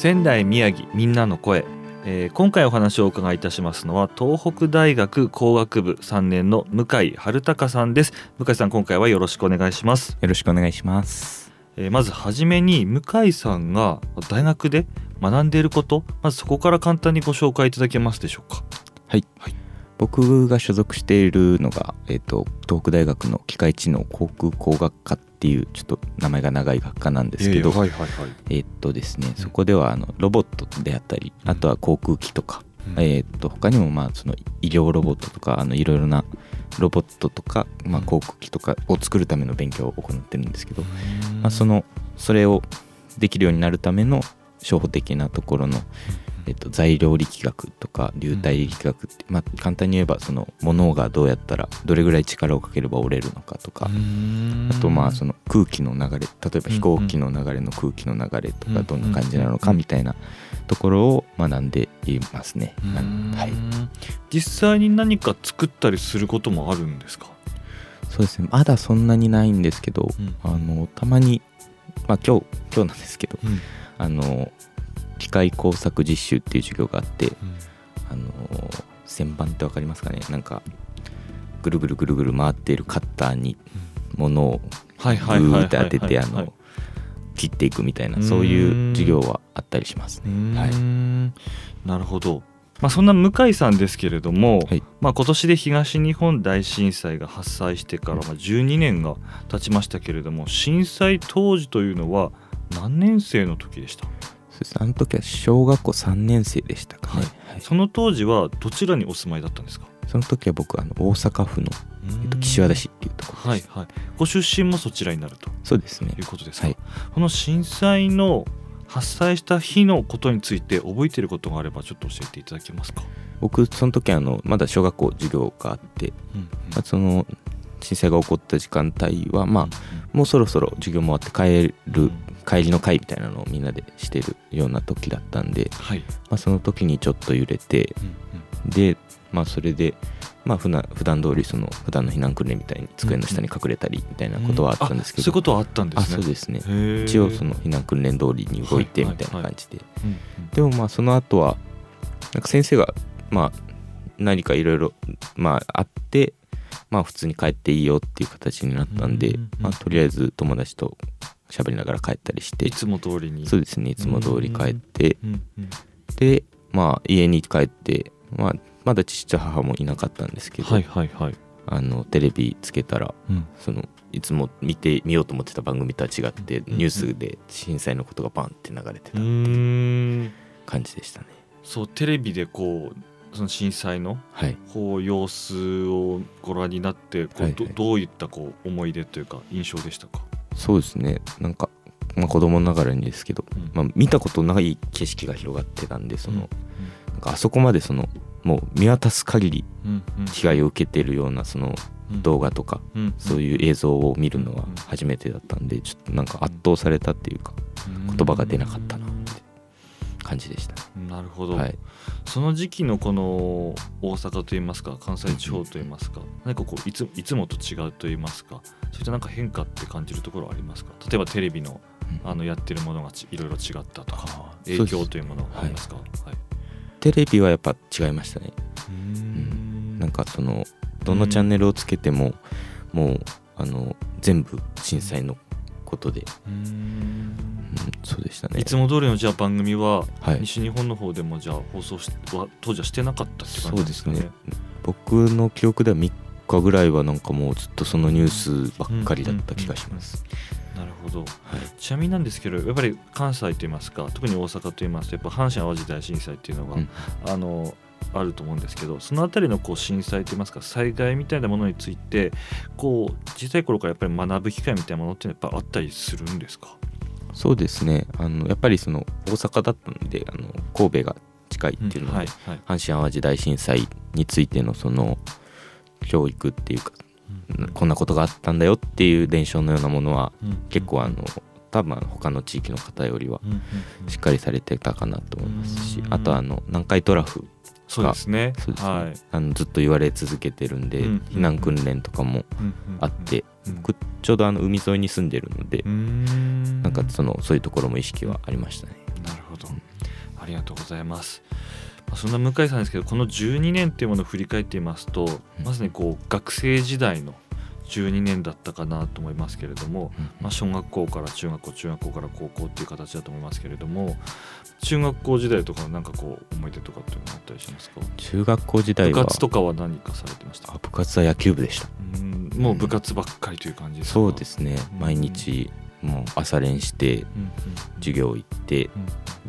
仙台宮城みんなの声、えー今回お話をお伺いいたしますのは東北大学工学部3年の向井春隆さんです。向井さん今回はよろしくお願いします、よろしくお願いします。えーまずはじめに向井さんが大学で学んでいることまずそこから簡単にご紹介いただけますでしょうか。僕が所属しているのが、えっと東北大学の機械知能航空工学科っていうちょっと名前が長い学科なんですけど、えっとですねそこではあのロボットであったりあとは航空機とか、うん。えっと他にもまあその医療ロボットとかあのいろいろなロボットとか、まあ、航空機とかを作るための勉強を行ってるんですけど、まあ、そのそれをできるようになるための初歩的なところの、えっと、材料力学とか流体力学って、まあ、簡単に言えばその物がどうやったらどれぐらい力をかければ折れるのかとか、あとまあその空気の流れ例えば飛行機の流れの空気の流れとうんかどんな感じなのかみたいなところを学んでいますね。はい、実際に何か作ったりすることもあるんですか、そうですね。まだそんなにないんですけど、あのたまに、まあ、今日今日なんですけどあの機械工作実習っていう授業があってあの旋盤ってわかりますかね？なんかぐるぐるぐるぐる回っているカッターに物をはいグーって当ててあの切っていくみたいなそういう授業はあったりしますね。はい。んなるほど、まあ、そんな向井さんですけれども、はい。まあ、今年で東日本大震災が発災してからまあ12年が経ちましたけれども震災当時というのは何年生の時でした？あの時は小学校3年生でしたかね、はいその当時はどちらにお住まいだったんですか、その時は僕あの大阪府の、えっと、岸和田市っていうところです、はいはい。ご出身もそちらになると。そうですね。いうことですか、はい。この震災の発災した日のことについて覚えていることがあればちょっと教えていただけますか、僕その時あのまだ小学校授業があって、うんまあ、その震災が起こった時間帯はまあもうそろそろ授業も終わって帰る帰りの会みたいなのをみんなでしてるような時だったんで、はい、まあ、その時にちょっと揺れてでまあそれでまあ普段普段通りその普段の避難訓練みたいに机の下に隠れたりみたいなことはあったんですけど、そういうことはあったんであすね。そうですね。一応その避難訓練通りに動いてはいみたいな感じで、うんうんでもまあその後はなんか先生がまあ何かいろいろまああってまあ普通に帰っていいよっていう形になったんで、うんうんうん。まあ、とりあえず友達と喋りながら帰ったりして。いつも通りに。そうですねいつも通り帰って。でまあ家に帰って、まあ、まだ父と母もいなかったんですけど、はいはいはい、あのテレビつけたらうん。そのいつも見て見ようと思ってた番組とは違ってうんニュースで震災のことがバンって流れてうたーん。感じでしたね。そうテレビでこうその震災のはい。こう様子をご覧になってこう、はいはい。どどういったこう思い出というか印象でしたか、そうですね。なんか、まあ、子供ながらにですけど、うん。まあ、見たことない景色が広がってたんでその、うんなんかあそこまでそのもう見渡す限り被害を受けてるようなそのうん。動画とか、うん。そういう映像を見るのはうん。初めてだったんでちょっとなんか圧倒されたっていうか言葉が出なかったな感じでした。なるほど、はい、その時期のこの大阪といいますか関西地方といいますか何かこういついつもと違うといいますかそういったなんか変化って感じるところはありますか？例えばテレビのあのやってるものがちいろいろ違ったとか影響というものはありますか？はい。テレビはやっぱ違いましたね。うん。なんかそのどのチャンネルをつけても、もうあの全部震災のことで、うんうん、そうでしたね。いつも通りのじゃあ番組ははい。西日本の方でもじゃあ放送しは当時はしてなかったって感そうでじですすかね。ね。僕の記憶では3日ぐらいはなんかもうずっとそのニュースばっかりだった気がします、なるほど。はい。ちなみになんですけどやっぱり関西といいますか特に大阪といいますとやっぱ阪神・淡路大震災っていうのが、うん。あのあると思うんですけどそのあたりのこう震災といいますか災害みたいなものについてこう小さい頃からやっぱり学ぶ機会みたいなものってやっぱあったりするんですか？そうですね。あのやっぱりその大阪だったのであの神戸が近いっていうので、はいはい。阪神・淡路大震災についてのその教育っていうか、こんなことがあったんだよっていう伝承のようなものは結構あの多分他の地域の方よりはしっかりされてたかなと思いますしうん。あとあの南海トラフそうですね。そうですね、はい。あのずっと言われ続けてるんで、うん避難訓練とかもあって、僕ちょうどあの海沿いに住んでるので、ななんかそのそういうところも意識はありましたね。なるほど。ありがとうございます。まあそんな向井さんですけどこの12年っていうものを振り返ってみますと、うん。まさにこう学生時代の12年だったかなと思いますけれども、まあ、小学校から中学校中学校から高校っていう形だと思いますけれども中学校時代とかのなんかこう思い出とかっていうのあったりしますか？中学校時代は。部活とかは何かされてました？あ部活は野球部でした。うんもう部活ばっかりという感じですか？そうですね。うん。毎日もう朝練してうんうん授業行ってうん。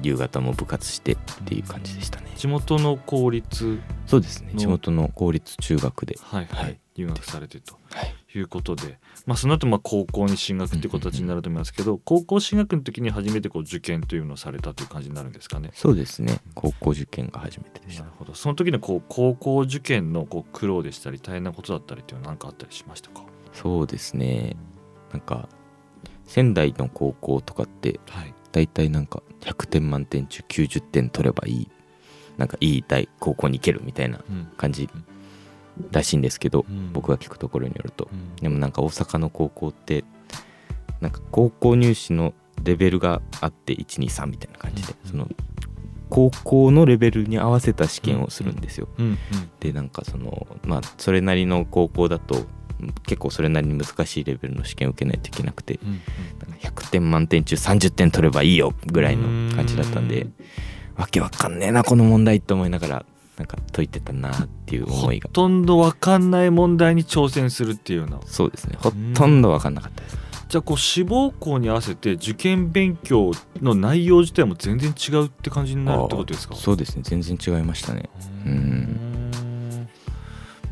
夕方も部活してっていう感じでしたね。地元の公立そうですね。の地元の公立中学で。はいはい、はい。留学されてと。はいいうことで、まあ、その後まあ高校に進学っていう形になると思いますけど、高校進学の時に初めてこう受験というのをされたという感じになるんですかね？そうですね。高校受験が初めてでした。なる。ほど。その時のこう高校受験のこう苦労でしたり大変なことだったりっていうのは何かあったりしましたか？そうですね。なんか仙台の高校とかってはい。大体なんか100点満点中90点取ればいい。なんかいい大高校に行けるみたいなうん。感じらしいんですけど、うん。僕が聞くところによると。うん。でもなんか大阪の高校ってなんか高校入試のレベルがあって123みたいな感じで、うん。その高校のレベルに合わせた試験をするんですよ、でなんかそのまあそれなりの高校だと結構それなりに難しいレベルの試験を受けないといけなくてうん。なんか100点満点中30点取ればいいよぐらいの感じだったんでうん。わけわかんねえなこの問題って思いながらなんか解いてたなっていう思いが。ほとんど分かんない問題に挑戦するっていうような。そうですね。ほとんどわかんなかったです。じゃあこう志望校に合わせて受験勉強の内容自体も全然違うって感じになるってことですか？そうですね。全然違いましたね。うーん。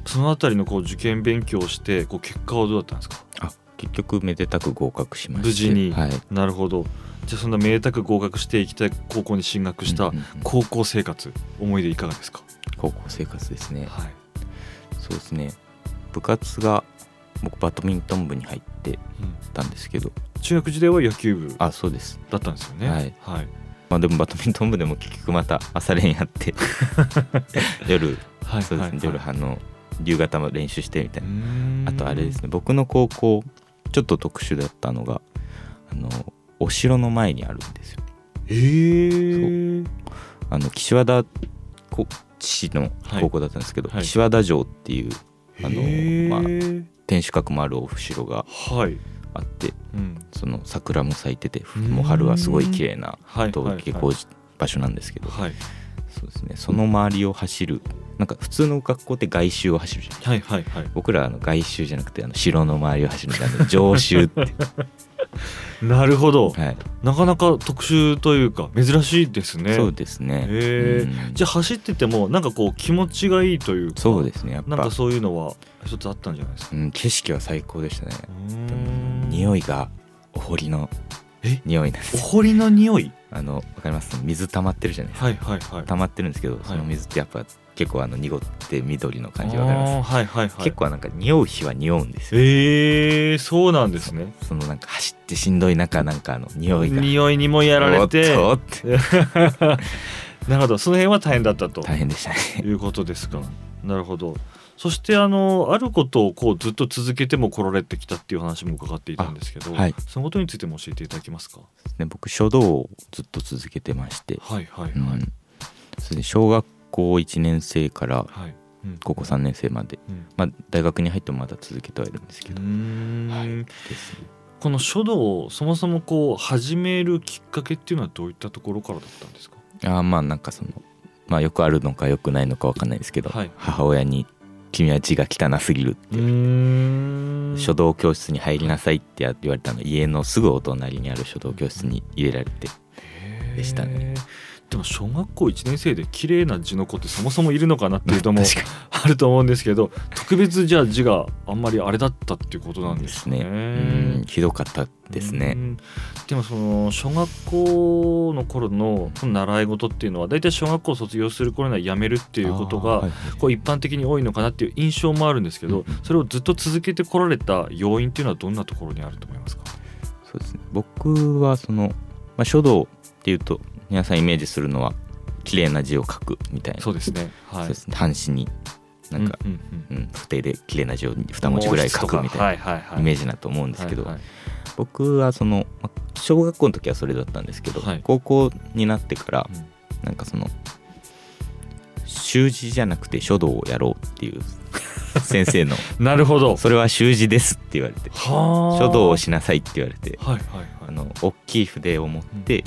そのあたりのこう受験勉強をしてこう結果はどうだったんですか？あ結局めでたく合格しまして。無事に。はい。なるほど。じゃあそんなめでたく合格していきたい高校に進学した高校生活思い出いかがですか？高校生活ですね。はい。そうですね。部活が僕バドミントン部に入ってたんですけど。中学時代は野球部だあそうです。ったんですよね。はい。はい。まあでもバドミントン部でも結局また朝練やって 夜はいそうですね、はい夜あの夕方も練習してみたいな、あとあれですね。ね僕の高校ちょっと特殊だったのがあのお城の前にあるんですよ。えー、あの岸和田こ市の高校だったんですけど、はい。はい岸和田城っていうあのま天守閣もあるお城がはい、あってうん、その桜も咲いててん。もう春はすごい綺麗なはい。登下校場所なんですけど、はい。そうですね。その周りを走るなんか普通の学校って外周を走るじゃんはい。はい。はい。僕らはあの外周じゃなくてあの城の周りを走るんであの上周って、なるほど、はい。なかなか特殊というか珍しいですね。そうですね。へえうん。じゃあ走っててもなんかこう気持ちがいいというかそうですねやっぱ。なんかそういうのは一つあったんじゃないですか？うん、景色は最高でしたね。匂いがお堀のえ？匂いです。お堀の匂い？あのわかります？水溜まってるじゃないですか、はいはいはい。溜まってるんですけど、その水ってやっぱ結構あの濁って緑の感じわかります、はいはいはい。結構なんか匂う日は匂うんですよ。えー、そうなんですね。そのなんか走ってしんどい中なんかあの匂いが。匂いにもやられて。なるほど。その辺は大変だったと。大変でしたね。いうことですか。なるほど。そしてあのあることをこうずっと続けても来られてきたっていう話も伺っていたんですけど、あはい。そのことについても教えていただけますか？ね。僕書道をずっと続けてまして、はいはいはい、うん。それで小学校1年生から高校3年生まで、うん。まあ、大学に入ってもまだ続けてはいるんですけうど、はい。ですねこの書道をそもそもこう始めるきっかけっていうのはどういったところからだったんですか？あーまあなんかそのまあよくあるのかよくないのかわかんないですけど、はい。母親に「君は字が汚すぎる」って、ん。書道教室に入りなさいって言われたの家のすぐお隣にある書道教室に入れられてでしたねでも小学校1年生で綺麗な字の子ってそもそもいるのかなっていうのも あると思うんですけど特別じゃあ字があんまりあれだったっていうことなんですかね。うん。ひどかったですね。うん。でもその小学校の頃の習い事っていうのは大体小学校を卒業する頃にはやめるっていうことがこう一般的に多いのかなっていう印象もあるんですけどうん。それをずっと続けてこられた要因っていうのはどんなところにあると思いますか？そうですね。僕はその、まあ、書道っていうと皆さんイメージするのは綺麗な字を書くみたいな。そうですね。はい。ですね。半紙になんか、うんうんうん。うん筆で綺麗な字を2文字ぐらい書くみたいなイメージだと思うんですけど、はいはい。僕はそのまあ小学校の時はそれだったんですけど、はい。高校になってからうん。なんかその習字じゃなくて書道をやろうっていう 先生のなるほど。それは習字ですって言われてはあ。書道をしなさいって言われてはいはいはい。あの大きい筆を持って、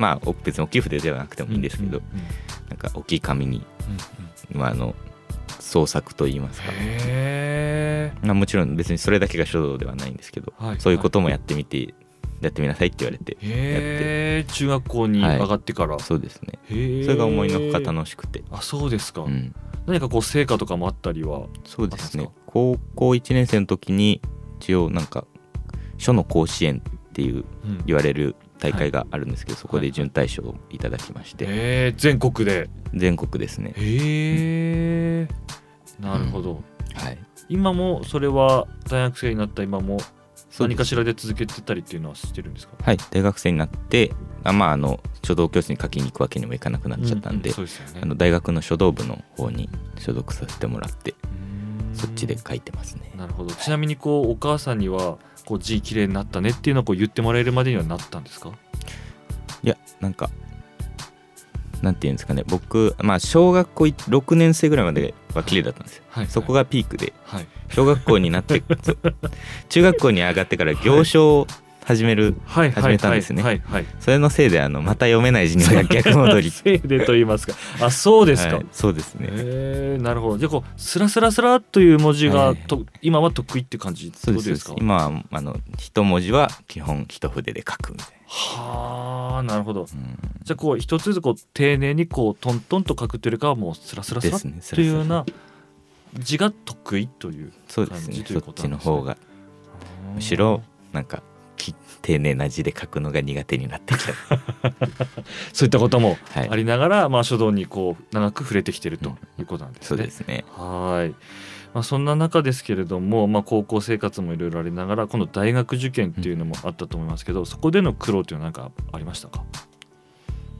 まあお別に大きい筆ではなくてもいいんですけど、うんうんうん。なんか大きい紙に、うんまあ、あの創作といいますか、へまあ、もちろん別にそれだけが書道ではないんですけど、え、はい。そういうこともやってみて、やってみなさいって言われてへえ中学校に上がってから、そうですね。それが思いのほか楽しくて、あそうですか、うん、何かこう成果とかもあったりはそうですね。高校1年生の時に一応なんか書の甲子園っていう言われる大会があるんですけど、そこで準大賞をいただきまして、へえ全国で。全国ですね。へえなるほど、はい。今もそれは大学生になった今も何かしらで続けてたりっていうのはしてるんですか？はい。大学生になってあまああの書道教室に書きに行くわけにもいかなくなっちゃったんで、うね。あの大学の書道部の方に所属させてもらってうーん。そっちで書いてますね。なるほど。ちなみにこうお母さんにはこう字綺麗になったねっていうのをこう言ってもらえるまでにはなったんですか？いやなんかなんていうんですかね。僕まあ小学校6年生ぐらいまでは綺麗だったんですよ。はい。そこがピークで。はい。小学校になって中学校に上がってから行書を始めるはい始めたんですね。はいはいはい。それのせいであのまた読めない字に逆戻り。せいでと言いますか。あそうですか、はいそうですね。へえなるほど。じゃあこうスラスラスラという文字がはい。と、今は得意って感じ？そうですか？今はあの一文字は基本一筆で書くみたいはあなるほど。な、うん。じゃあこう一つずつこう丁寧にこうトントンと書くというよりかはもうスラスラスラっていうような字が得意というそうですね感じといそうことなんですねの方がむしろなんかき丁寧な字で書くのが苦手になってきたそういったこともありながら、まあ、書道にこう長く触れてきてるということなんですね。そうですねはい、まあ、そんな中ですけれども、まあ、高校生活もいろいろありながら今度大学受験っていうのもあったと思いますけど、そこでの苦労っていうのは何かありましたか、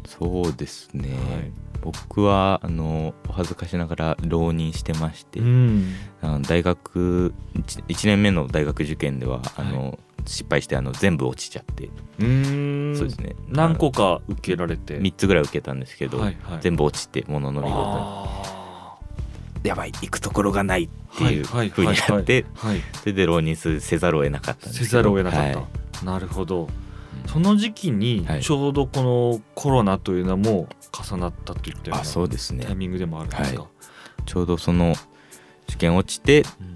そうですね、はい僕はあのお恥ずかしながら浪人してまして、うんあの大学 1, 年目の大学受験ではあの、失敗してあの全部落ちちゃって、うーん。そうですね。何個か受けられて。3つぐらい受けたんですけど、はいはい。全部落ちてものの見事に。あやばい行くところがないっていうはいはい風になってーはい。それで浪人せざるを得なかったせざるを得なかった、はい。なるほど。その時期にはい。ちょうどこのコロナというのも重なったといったようあなそうですね。タイミングでもあるんですか、はちょうどその受験落ちてうん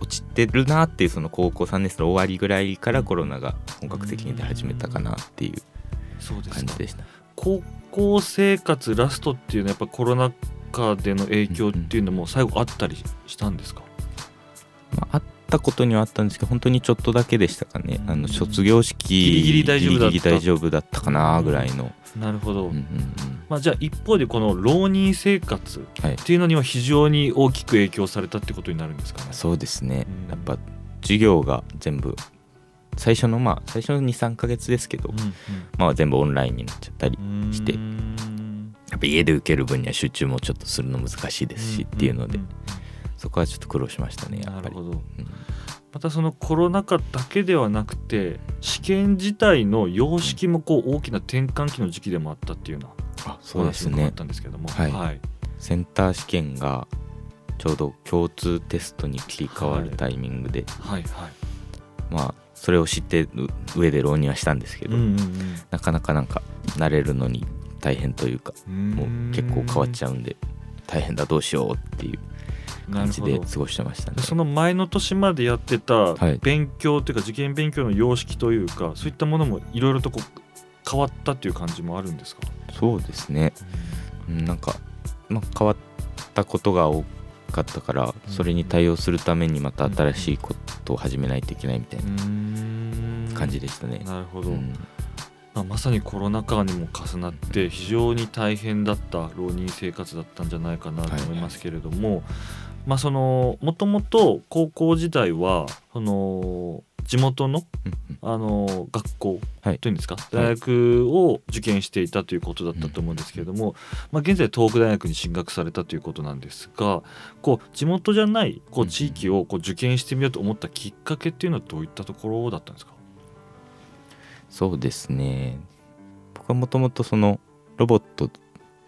落ちてるなっていうその高校3年生の終わりぐらいからコロナが本格的に出始めたかなっていう感じでした。高校生活ラストっていうのはやっぱコロナ禍での影響っていうのも最後あったりしたんですか、まあ、あったことにはあったんですけど本当にちょっとだけでしたかね。あうん。の卒業式ギリギリ大丈夫だった。ギリギリ大丈夫だったかなぐらいの、なるほど、うんうんうんまあ、じゃあ一方でこの浪人生活っはい、ていうのには非常に大きく影響されたってことになるんですかね。そうですね。うん。やっぱ授業が全部最初のまあ最初の23ヶ月ですけど、まあ全部オンラインになっちゃったりうんうん。してやっぱ家で受ける分には集中もちょっとするの難しいですしっていうので。んんそこはちょっと苦労しましたねなるほど。うん。またそのコロナ禍だけではなくて試験自体の様式もこう大きな転換期の時期でもあったっていうようなあそうですね。お話もあったんですけども、はい。はい。センター試験がちょうど共通テストに切り替わるタイミングで、はいはい。まあそれを知ってる上で浪人はしたんですけど、うんなかなかなんか慣れるのに大変というかうんもう結構変わっちゃうんで大変だどうしようっていう感じで過ごしてましたね。その前の年までやってたはい。勉強というか受験勉強の様式というかそういったものもいろいろとこう変わったっていう感じもあるんですか、そうですね。うん。なんか、まあ、変わったことが多かったからうん。それに対応するためにまた新しいことを始めないといけないみたいな感じでしたね。なるほど、うん。まあ、まさにコロナ禍にも重なって非常に大変だった浪人生活だったんじゃないかなと思いますけれども、まあそのもともと高校時代はその地元のうんあの学校はい。というんですか、大学を受験していたということだったと思うんですけれども、まあ、現在東北大学に進学されたということなんですがこう地元じゃないこう地域をこう受験してみようと思ったきっかけっていうのはどういったところだったんですか？そうですね。僕はもともとそのロボット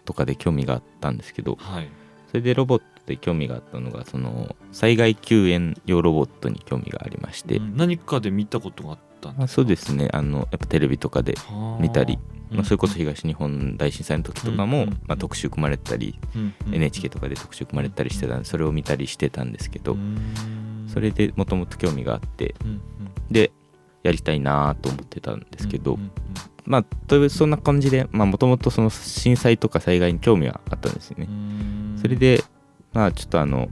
とかで興味があったんですけどはい。それでロボットで興味があったのがその災害救援用ロボットに興味がありまして、うん何かで見たことがあったんですか？あそうですね。あのやっぱテレビとかで、見たりまあ、それこそ東日本大震災の時とかも、うん。まあ、特集組まれたり、NHK とかで特集組まれたりしてたんでそれを見たりしてたんですけど、それでもともと興味があってでやりたいなと思ってたんですけど、まあというそんな感じでもともとその震災とか災害に興味はあったんですよね。それでまあちょっとあの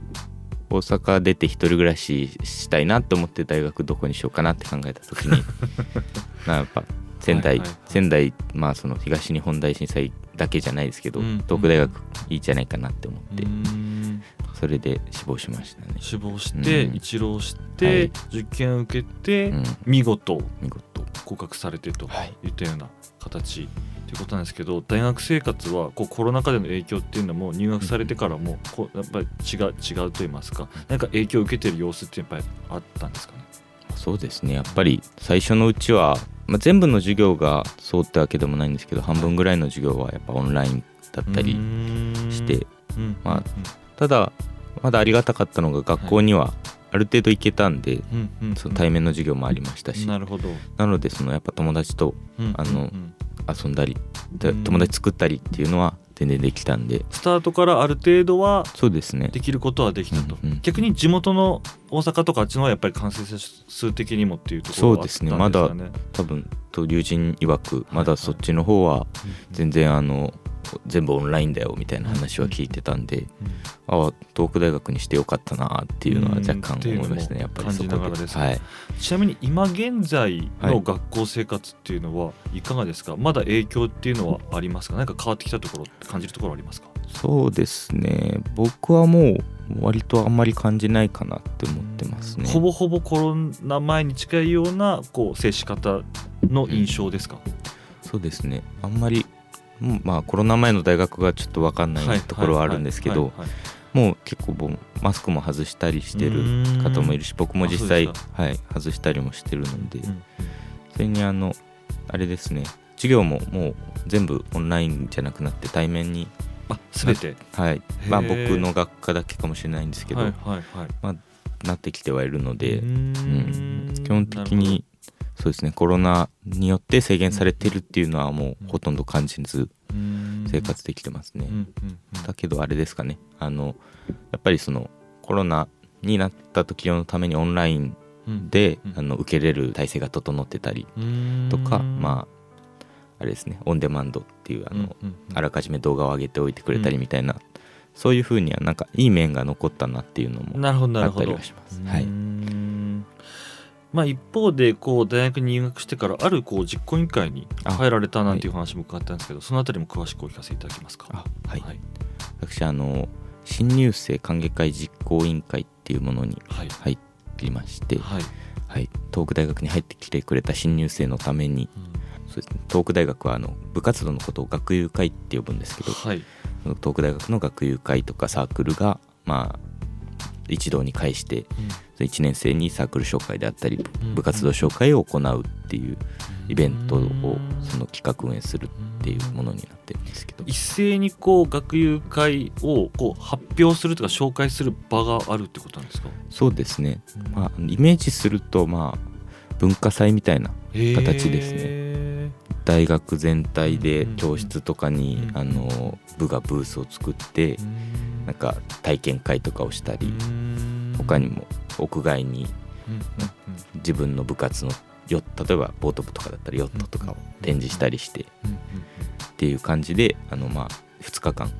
大阪出て一人暮らししたいなと思って大学どこにしようかなって考えた時に まあやっぱ仙台、はいはいはい。仙台まあその東日本大震災だけじゃないですけど、うん東北大学いいじゃないかなって思って、うん。それで志望しましたね。志望して、うん。一浪しはてい、受験を受けて、うん、見事見事。合格されてとはい。いったような形ということなんですけど大学生活はこうコロナ禍での影響っていうのも入学されてからもこうやっぱり違う違うと言いますか何か影響を受けてる様子ってやっぱりあったんですかね？そうですね。やっぱり最初のうちは、まあ、全部の授業がそうってわけでもないんですけど半分ぐらいの授業はやっぱオンラインだったりして、うん。まあただまだありがたかったのが学校にはある程度行けたんで、その対面の授業もありましたし、なるほど。なのでそのやっぱ友達とあのうん遊んだり、友達作ったりっていうのは全然できたんで。スタートからある程度はそうですね。できることはできたと、うんうん逆に地元の大阪とかあっちの方はやっぱり感染者数的にもっていうところはそうですね。ま多分と友人曰くまだそっちの方は全然あの全部オンラインだよみたいな話は聞いてたんで、ああ東北大学にしてよかったなっていうのは若干思いましたね、やっぱりそこで。はい、ちなみに今現在の学校生活っていうのはいかがですか、まだ影響っていうのはありますか？何か変わってきたところ感じるところありますか？そうですね。僕はもう割とあんまり感じないかなって思ってますね。ほぼほぼコロナ前に近いようなこう接し方の印象ですか、そうですね。あんまりまあコロナ前の大学がちょっと分かんないところはあるんですけどもう結構マスクも外したりしてる方もいるし僕も実際はい外したりもしてるので、それにあのあれですね授業ももう全部オンラインじゃなくなって対面にあ全て？はい。まあ僕の学科だけかもしれないんですけど、はいはいはい。なってきてはいるので、うん。基本的にそうですね。コロナによって制限されてるっていうのはもうほとんど感じず生活できてますね、だけどあれですかね。あのやっぱりそのコロナになった時のためにオンラインうんで、うん。あの受けれる体制が整ってたりとか、まああれですね。オンデマンドっていうあの、あらかじめ動画を上げておいてくれたりみたいな、そういうふうにはなんかいい面が残ったなっていうのもあったりはします。はい、んまあ一方でこう大学に入学してからあるこう実行委員会にあ入られたなんていう話も伺ったんですけど、そのあたりも詳しくお聞かせいただけますか？あはい、はい私あの新入生歓迎会実行委員会っていうものにはい。入りまして、はい。はい、東北大学に入ってきてくれた新入生のためにそうです、ね、東北大学はあの部活動のことを学友会って呼ぶんですけどはい。東北大学の学友会とかサークルがまあ一堂に会して1年生にサークル紹介であったりうん。部活動紹介を行うっていうイベントをうんその企画運営するっていうものになってるんですけど。一斉にこう学友会をこう発表するとか紹介する場があるってことなんですか？そうですね、まあ、イメージするとまあ文化祭みたいな形ですね。ね。大学全体でうん教室とかにうんあの部がブースを作ってなんか体験会とかをしたり他にも屋外に自分の部活のヨ例えばボート部とかだったらヨットとかを展示したりしてうんっていう感じであのまあ2日間。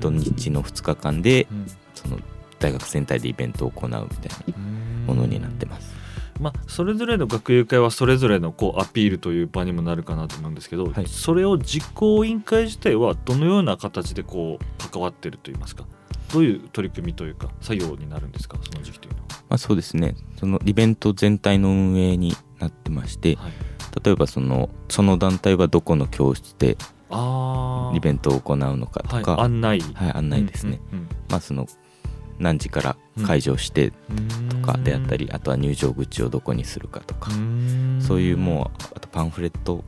土日の2日間でうん。その大学全体でイベントを行うみたいなうん。ものになってます。まあ、それぞれの学友会はそれぞれのこうアピールという場にもなるかなと思うんですけど、はい。それを実行委員会自体はどのような形でこう関わってるといいますか？どういう取り組みというか作業になるんですか？その時期というのまあ、そうですね。そのイベント全体の運営になってましては。はい、例えばそのその団体はどこの教室であイベントを行うのかとか、はい、案内、はい案内ですね、うん。まあその何時から会場してうん。とかであったり、あとは入場口をどこにするかとか、ん。そういうもうあとパンフレット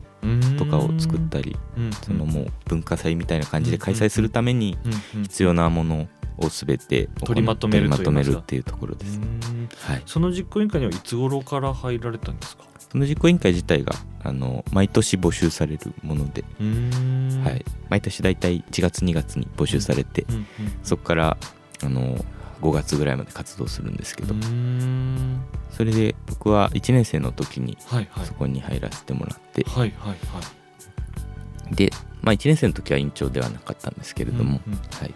とかを作ったり、うん。そのもう文化祭みたいな感じで開催するために必要なものを全て行取りまとめるっていうところです、うん。はい、その実行委員会にはいつ頃から入られたんですか？その実行委員会自体があの毎年募集されるもので、うん。はい、毎年大体1月2月に募集されて、そこからあの5月ぐらいまで活動するんですけど、うん。それで僕は1年生の時にはいはい。そこに入らせてもらって、はいはいはい。で、まあ、1年生の時は委員長ではなかったんですけれども、うんうんはい、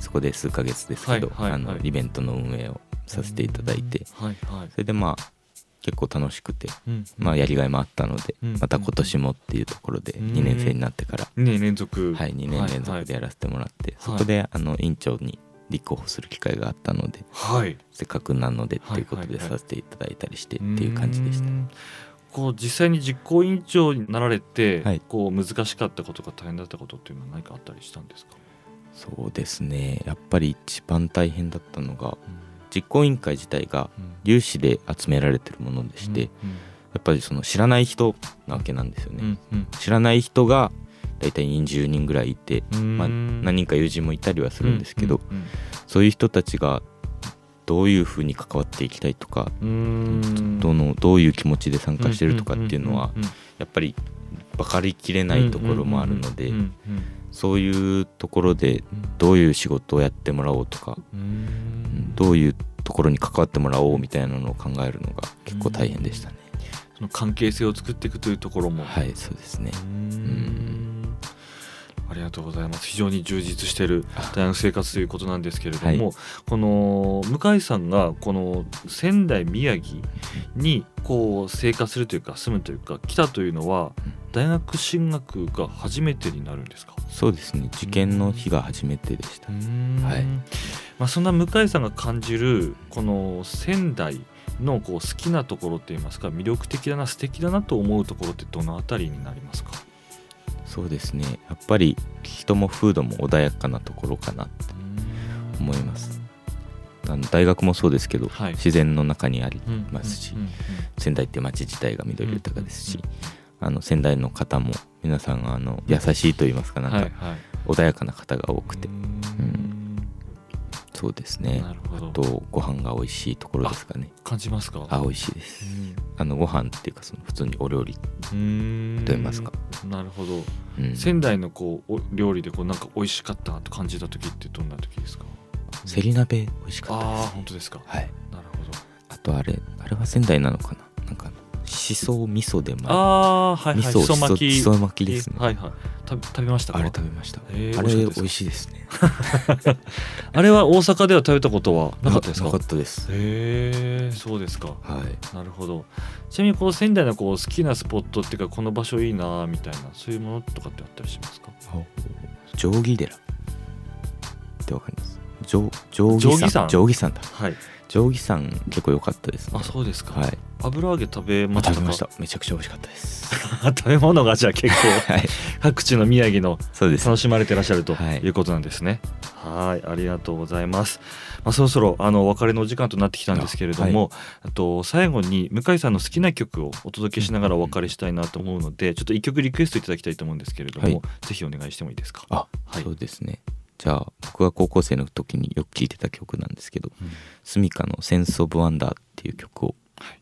そこで数ヶ月ですけど、はいはいはい。あのイベントの運営をさせていただいて、はいはい。それでまあ結構楽しくて、うんまあ、やりがいもあったので、うんまた今年もっていうところでうん。2年生になってから、2年連続。はい、2年連続でやらせてもらって、そこであの委員長に立候補する機会があったのではい。せっかくなのでっていうことでさせていただいたりしてっていう感じでした。うん。こう実際に実行委員長になられて、はい。こう難しかったことか大変だったことっていうのは何かあったりしたんですか、そうですね。やっぱり一番大変だったのが実行委員会自体が有志で集められてるものでして、やっぱりその知らない人なわけなんですよね、うんうん。知らない人が大体20人ぐらいいて、うん。まあ、何人か友人もいたりはするんですけど、うんそういう人たちがどういうふうに関わっていきたいとか、どのどういう気持ちで参加してるとかっていうのはやっぱり分かりきれないところもあるのでそういうところでうんどういう仕事をやってもらおうとかどういうところに関わってもらおうみたいなのを考えるのが結構大変でしたね。その関係性を作っていくというところも。はいそうですね。うんありがとうございます。非常に充実しているあ。大学生活ということなんですけれども、はい。この向井さんがこの仙台宮城にこう生活するというか住むというか来たというのは大学進学が初めてになるんですか？そうですね。受験の日が初めてでした。はい。まあ、そんな向井さんが感じるこの仙台のこう好きなところって言いますか魅力的だな素敵だなと思うところってどのあたりになりますか？そうですね。やっぱり人も風土も穏やかなところかなって思います。あの大学もそうですけど、はい。自然の中にありうんますし、うんうん仙台って街自体が緑豊かですし、うんあの仙台の方も皆さんあの優しいと言いますかなんかはいはい。穏やかな方が多くて、うん。そうですね。あとご飯が美味しいところですかね。感じますか？あ美味しいですあのご飯っていうかその普通にお料理、うんと言いますか。なるほど。うん、仙台のこうお料理でこうなんか美味しかったなと感じた時ってどんな時ですか？せり鍋美味しかったああです、ね、本当ですか？はい。なるほど。あとあれあれは仙台なのかな？なんかしそ味噌で巻いああはいはい。味噌巻き。ですね、はいはい食べ食べましたか？あれ食べました、へーあれ美味しいですね。あれは大阪では食べたことはなかったですか？なかったです。へえそうですか。はい。なるほど。ちなみにこう仙台のこう好きなスポットっていうかこの場所いいなみたいなそういうものとかってあったりしますか？定規寺ってわかります？定定規山？定規山だ。はい定規山結構良かったです。ねあそうですか、はい。油揚げ食べまあしたか？食べました。めちゃくちゃ美味しかったです。食べ物がじゃあ結構はい。各地の宮城の楽しまれてらっしゃるとはい。いうことなんですね。はい、ありがとうございます。まあ、そろそろあのお別れのお時間となってきたんですけれども、あと最後に向井さんの好きな曲をお届けしながらお別れしたいなと思うので、ちょっと一曲リクエストいただきたいと思うんですけれども、はい。ぜひお願いしてもいいですか？あ、はい。そうですねじゃあ僕が高校生の時によく聴いてた曲なんですけどスミカの「センス・オブ・ワンダー」っていう曲をはい。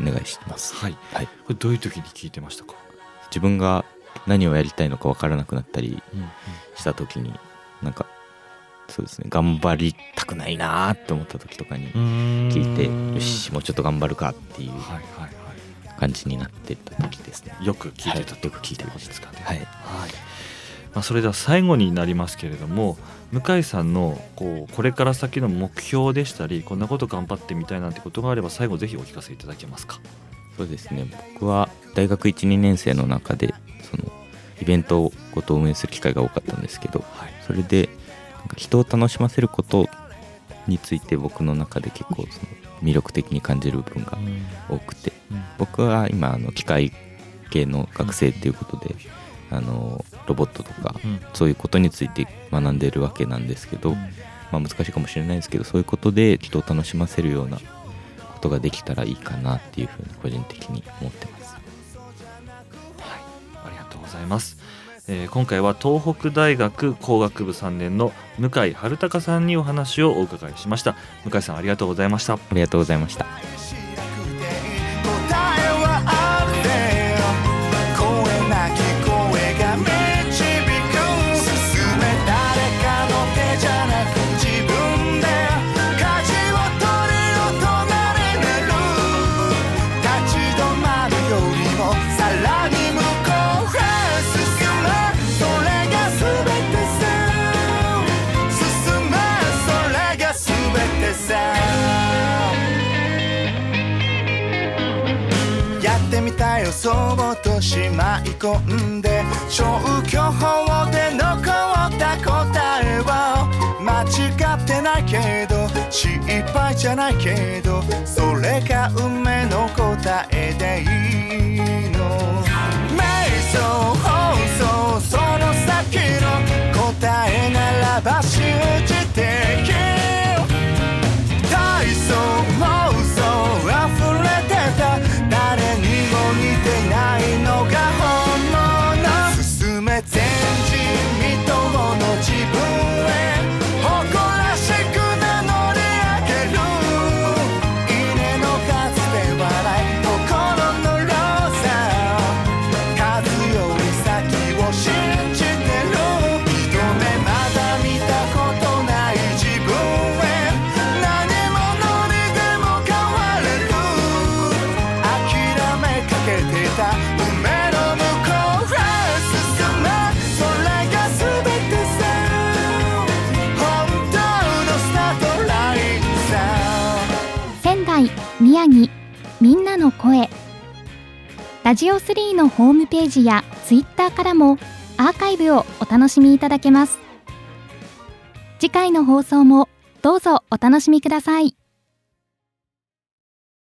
お願いしてます、はい。はい、これどういう時に聞いてましたか？自分が何をやりたいのか分からなくなったりうんした時になんかそうですね頑張りたくないなーって思った時とかにうん。聞いてよしもうちょっと頑張るかっていうはいはいはい。感じになってた時ですね。よく聞いてた、はい、よく聞いてました。ですかね。はい、はいまあ、それでは最後になりますけれども向井さんのこうこれから先の目標でしたりこんなこと頑張ってみたいなんてことがあれば最後ぜひお聞かせいただけますか？そうですね。僕は大学12年生の中でそのイベントごと運営する機会が多かったんですけど、はい、それで人を楽しませることについて僕の中で結構その魅力的に感じる部分が多くて、僕は今あの機械系の学生っていうことで、うん、あのロボットとか、そういうことについて学んでるわけなんですけど、まあ、難しいかもしれないですけどそういうことで人を楽しませるようなことができたらいいかなっていうふうに個人的に思ってます。はい、ありがとうございます。えー、今回は東北大学工学部3年の向井春隆さんにお話をお伺いしました。向井さんありがとうございました。ありがとうございましたそうとしまい込んで消去法で残った答えは間違ってないけど失敗じゃないけどそれが運命の答えでいいの瞑想放送その先の答えならば信じて体ラジオ3のホームページやツイッターからもアーカイブをお楽しみいただけます。次回の放送もどうぞお楽しみください。